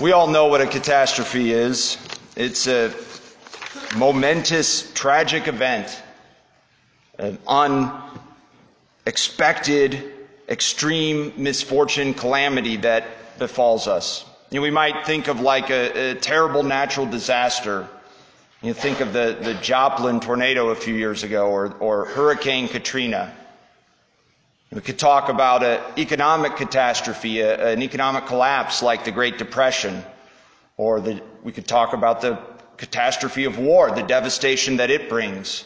We all know what a catastrophe is. It's a momentous, tragic event, an unexpected, extreme misfortune, calamity that befalls us. You know, we might think of like a, a terrible natural disaster. You think of the, the Joplin tornado a few years ago or, or Hurricane Katrina. We could talk about an economic catastrophe, a, an economic collapse like the Great Depression, or the, we could talk about the catastrophe of war, the devastation that it brings.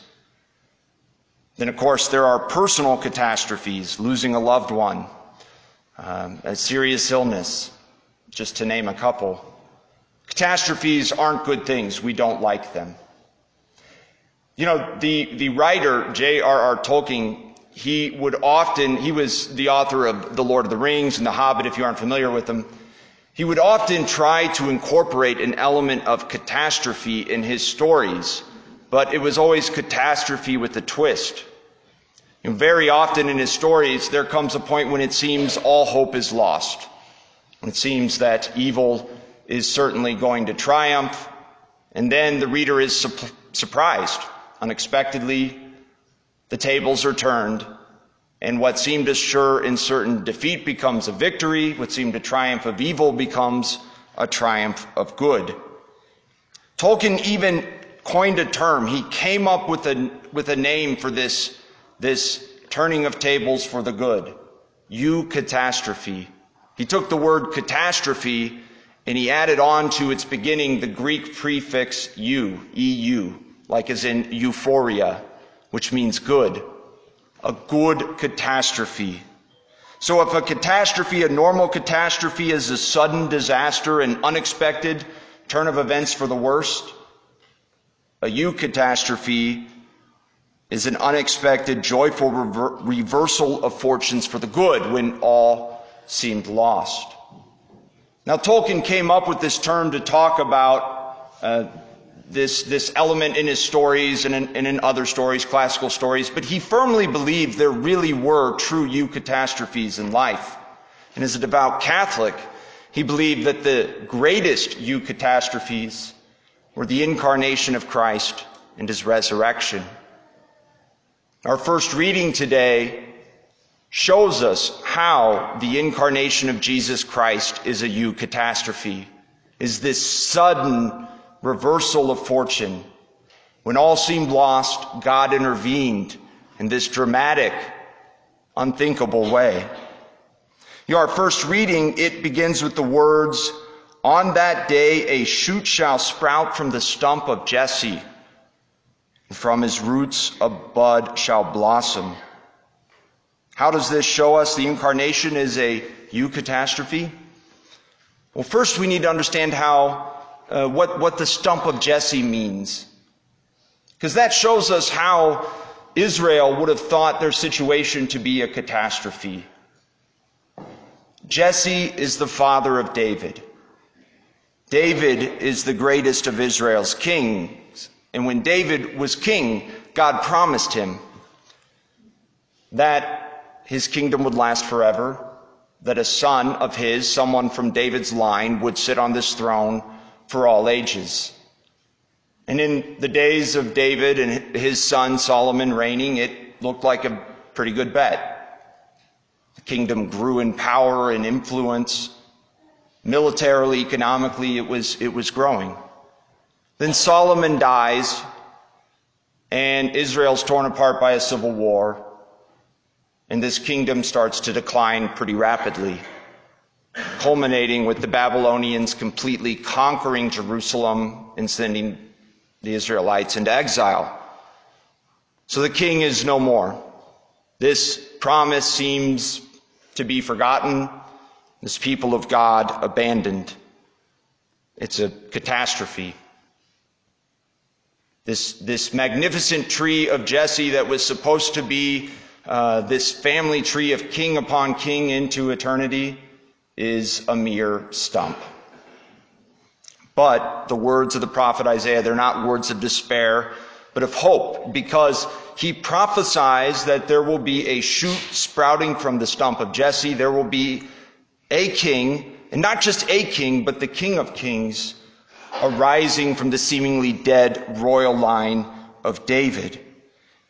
Then, of course, there are personal catastrophes, losing a loved one, um, a serious illness, just to name a couple. Catastrophes aren't good things. We don't like them. You know, the, the writer J.R.R. Tolkien he would often, he was the author of The Lord of the Rings and The Hobbit, if you aren't familiar with them. He would often try to incorporate an element of catastrophe in his stories, but it was always catastrophe with a twist. And very often in his stories, there comes a point when it seems all hope is lost. It seems that evil is certainly going to triumph, and then the reader is su- surprised. Unexpectedly, the tables are turned, and what seemed a sure and certain defeat becomes a victory. What seemed a triumph of evil becomes a triumph of good. Tolkien even coined a term. He came up with a, with a name for this, this turning of tables for the good. Eucatastrophe. He took the word catastrophe and he added on to its beginning the Greek prefix eu, eu, like as in euphoria which means good. A good catastrophe. So if a catastrophe, a normal catastrophe is a sudden disaster, an unexpected turn of events for the worst, a eucatastrophe is an unexpected, joyful rever- reversal of fortunes for the good when all seemed lost. Now, Tolkien came up with this term to talk about uh, this, this element in his stories and in, and in other stories, classical stories, but he firmly believed there really were true eucatastrophes in life. And as a devout Catholic, he believed that the greatest eucatastrophes were the incarnation of Christ and his resurrection. Our first reading today shows us how the incarnation of Jesus Christ is a eucatastrophe, is this sudden reversal of fortune. When all seemed lost, God intervened in this dramatic, unthinkable way. You know, our first reading, it begins with the words, On that day a shoot shall sprout from the stump of Jesse, and from his roots a bud shall blossom. How does this show us the incarnation is a eucatastrophe? Well, first we need to understand how uh, what, what the stump of Jesse means. Because that shows us how Israel would have thought their situation to be a catastrophe. Jesse is the father of David. David is the greatest of Israel's kings. And when David was king, God promised him that his kingdom would last forever, that a son of his, someone from David's line, would sit on this throne for all ages. And in the days of David and his son Solomon reigning, it looked like a pretty good bet. The kingdom grew in power and influence. Militarily, economically, it was, it was growing. Then Solomon dies, and Israel's torn apart by a civil war, and this kingdom starts to decline pretty rapidly culminating with the Babylonians completely conquering Jerusalem and sending the Israelites into exile. So the king is no more. This promise seems to be forgotten. This people of God abandoned. It's a catastrophe. This, this magnificent tree of Jesse that was supposed to be uh, this family tree of king upon king into eternity is a mere stump. But the words of the prophet Isaiah, they're not words of despair, but of hope, because he prophesies that there will be a shoot sprouting from the stump of Jesse. There will be a king And not just a king, but the king of kings, arising from the seemingly dead royal line of David.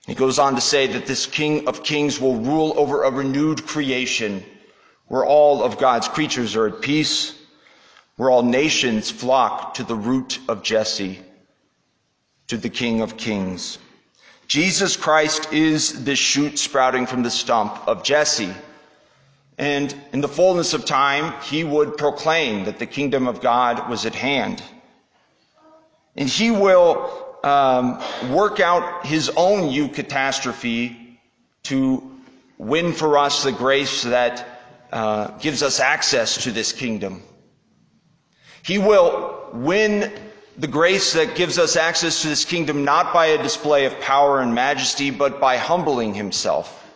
He goes on to say that this king of kings will rule over a renewed creation where all of God's creatures are at peace, where all nations flock to the root of Jesse, to the king of kings. Jesus Christ is the shoot sprouting from the stump of Jesse. And in the fullness of time, he would proclaim that the kingdom of God was at hand. And he will um, work out his own eucatastrophe to win for us the grace that uh, gives us access to this kingdom. He will win the grace that gives us access to this kingdom not by a display of power and majesty, but by humbling himself,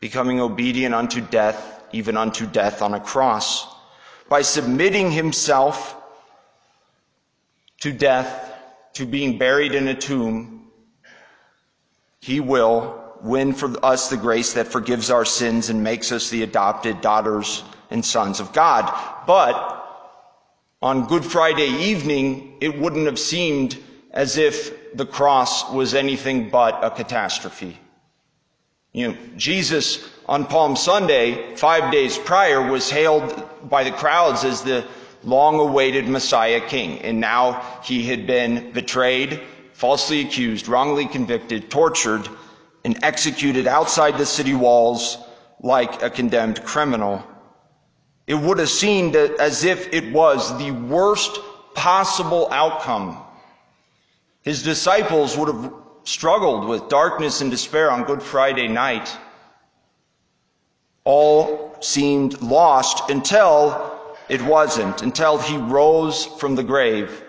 becoming obedient unto death, even unto death on a cross. By submitting himself to death, to being buried in a tomb, he will win for us the grace that forgives our sins and makes us the adopted daughters and sons of God. But on Good Friday evening, it wouldn't have seemed as if the cross was anything but a catastrophe. You know, Jesus on Palm Sunday, five days prior, was hailed by the crowds as the long awaited Messiah King. And now he had been betrayed, falsely accused, wrongly convicted, tortured, and executed outside the city walls like a condemned criminal. It would have seemed as if it was the worst possible outcome. His disciples would have struggled with darkness and despair on Good Friday night. All seemed lost until it wasn't, until he rose from the grave.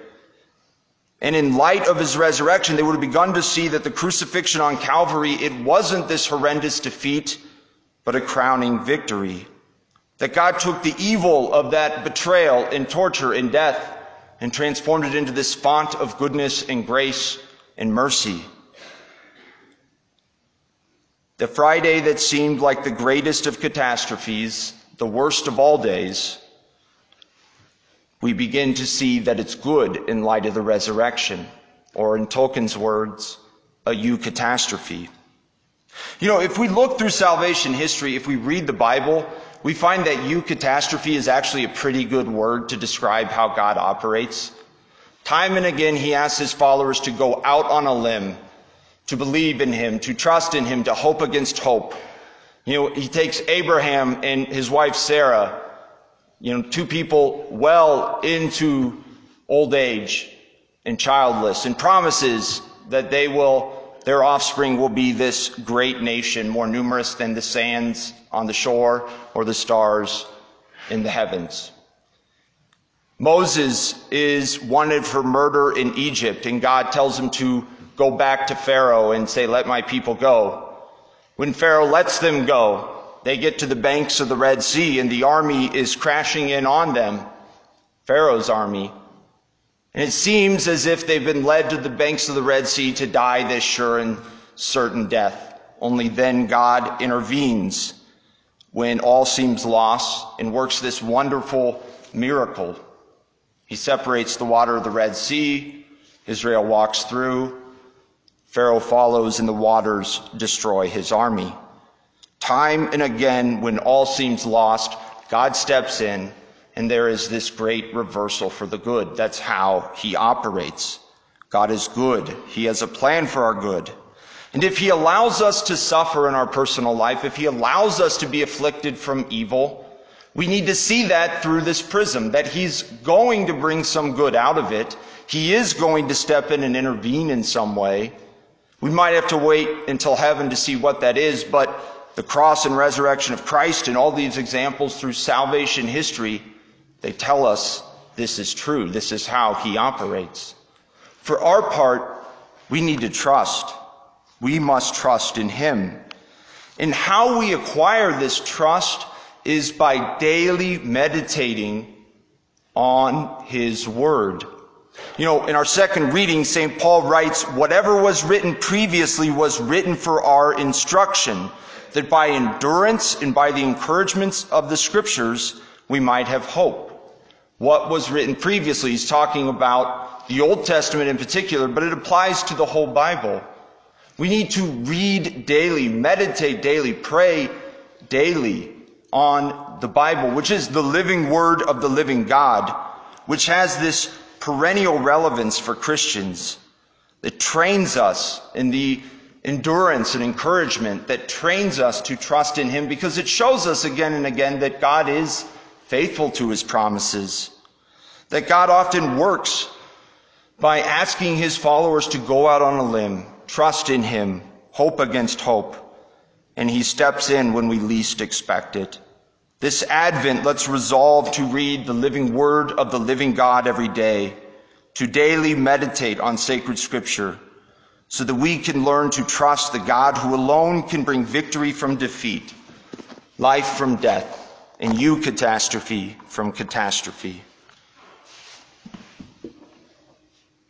And in light of his resurrection, they would have begun to see that the crucifixion on Calvary, it wasn't this horrendous defeat, but a crowning victory. That God took the evil of that betrayal and torture and death and transformed it into this font of goodness and grace and mercy. The Friday that seemed like the greatest of catastrophes, the worst of all days, we begin to see that it's good in light of the resurrection, or in Tolkien's words, a eucatastrophe. You know, if we look through salvation history, if we read the Bible, we find that eucatastrophe is actually a pretty good word to describe how God operates. Time and again, he asks his followers to go out on a limb, to believe in him, to trust in him, to hope against hope. You know, he takes Abraham and his wife Sarah, you know, two people well into old age and childless, and promises that they will their offspring will be this great nation, more numerous than the sands on the shore or the stars in the heavens. Moses is wanted for murder in Egypt, and God tells him to go back to Pharaoh and say, Let my people go. When Pharaoh lets them go, they get to the banks of the Red Sea, and the army is crashing in on them, Pharaoh's army. And it seems as if they've been led to the banks of the Red Sea to die this sure and certain death. Only then God intervenes when all seems lost and works this wonderful miracle. He separates the water of the Red Sea. Israel walks through. Pharaoh follows and the waters destroy his army. Time and again, when all seems lost, God steps in and there is this great reversal for the good. That's how he operates. God is good. He has a plan for our good. And if he allows us to suffer in our personal life, if he allows us to be afflicted from evil, we need to see that through this prism, that he's going to bring some good out of it. He is going to step in and intervene in some way. We might have to wait until heaven to see what that is, but the cross and resurrection of Christ and all these examples through salvation history they tell us this is true. This is how he operates. For our part, we need to trust. We must trust in him. And how we acquire this trust is by daily meditating on his word. You know, in our second reading, St. Paul writes, whatever was written previously was written for our instruction, that by endurance and by the encouragements of the scriptures, we might have hope. what was written previously. He's talking about the Old Testament in particular, but it applies to the whole Bible. We need to read daily, meditate daily, pray daily on the Bible, which is the living word of the living God, which has this perennial relevance for Christians that trains us in the endurance and encouragement that trains us to trust in Him because it shows us again and again that God is faithful to His promises, that God often works by asking His followers to go out on a limb, trust in Him, hope against hope, and He steps in when we least expect it. This Advent, let's resolve to read the living Word of the living God every day, to daily meditate on sacred Scripture so that we can learn to trust the God who alone can bring victory from defeat, life from death, and eucatastrophe from catastrophe.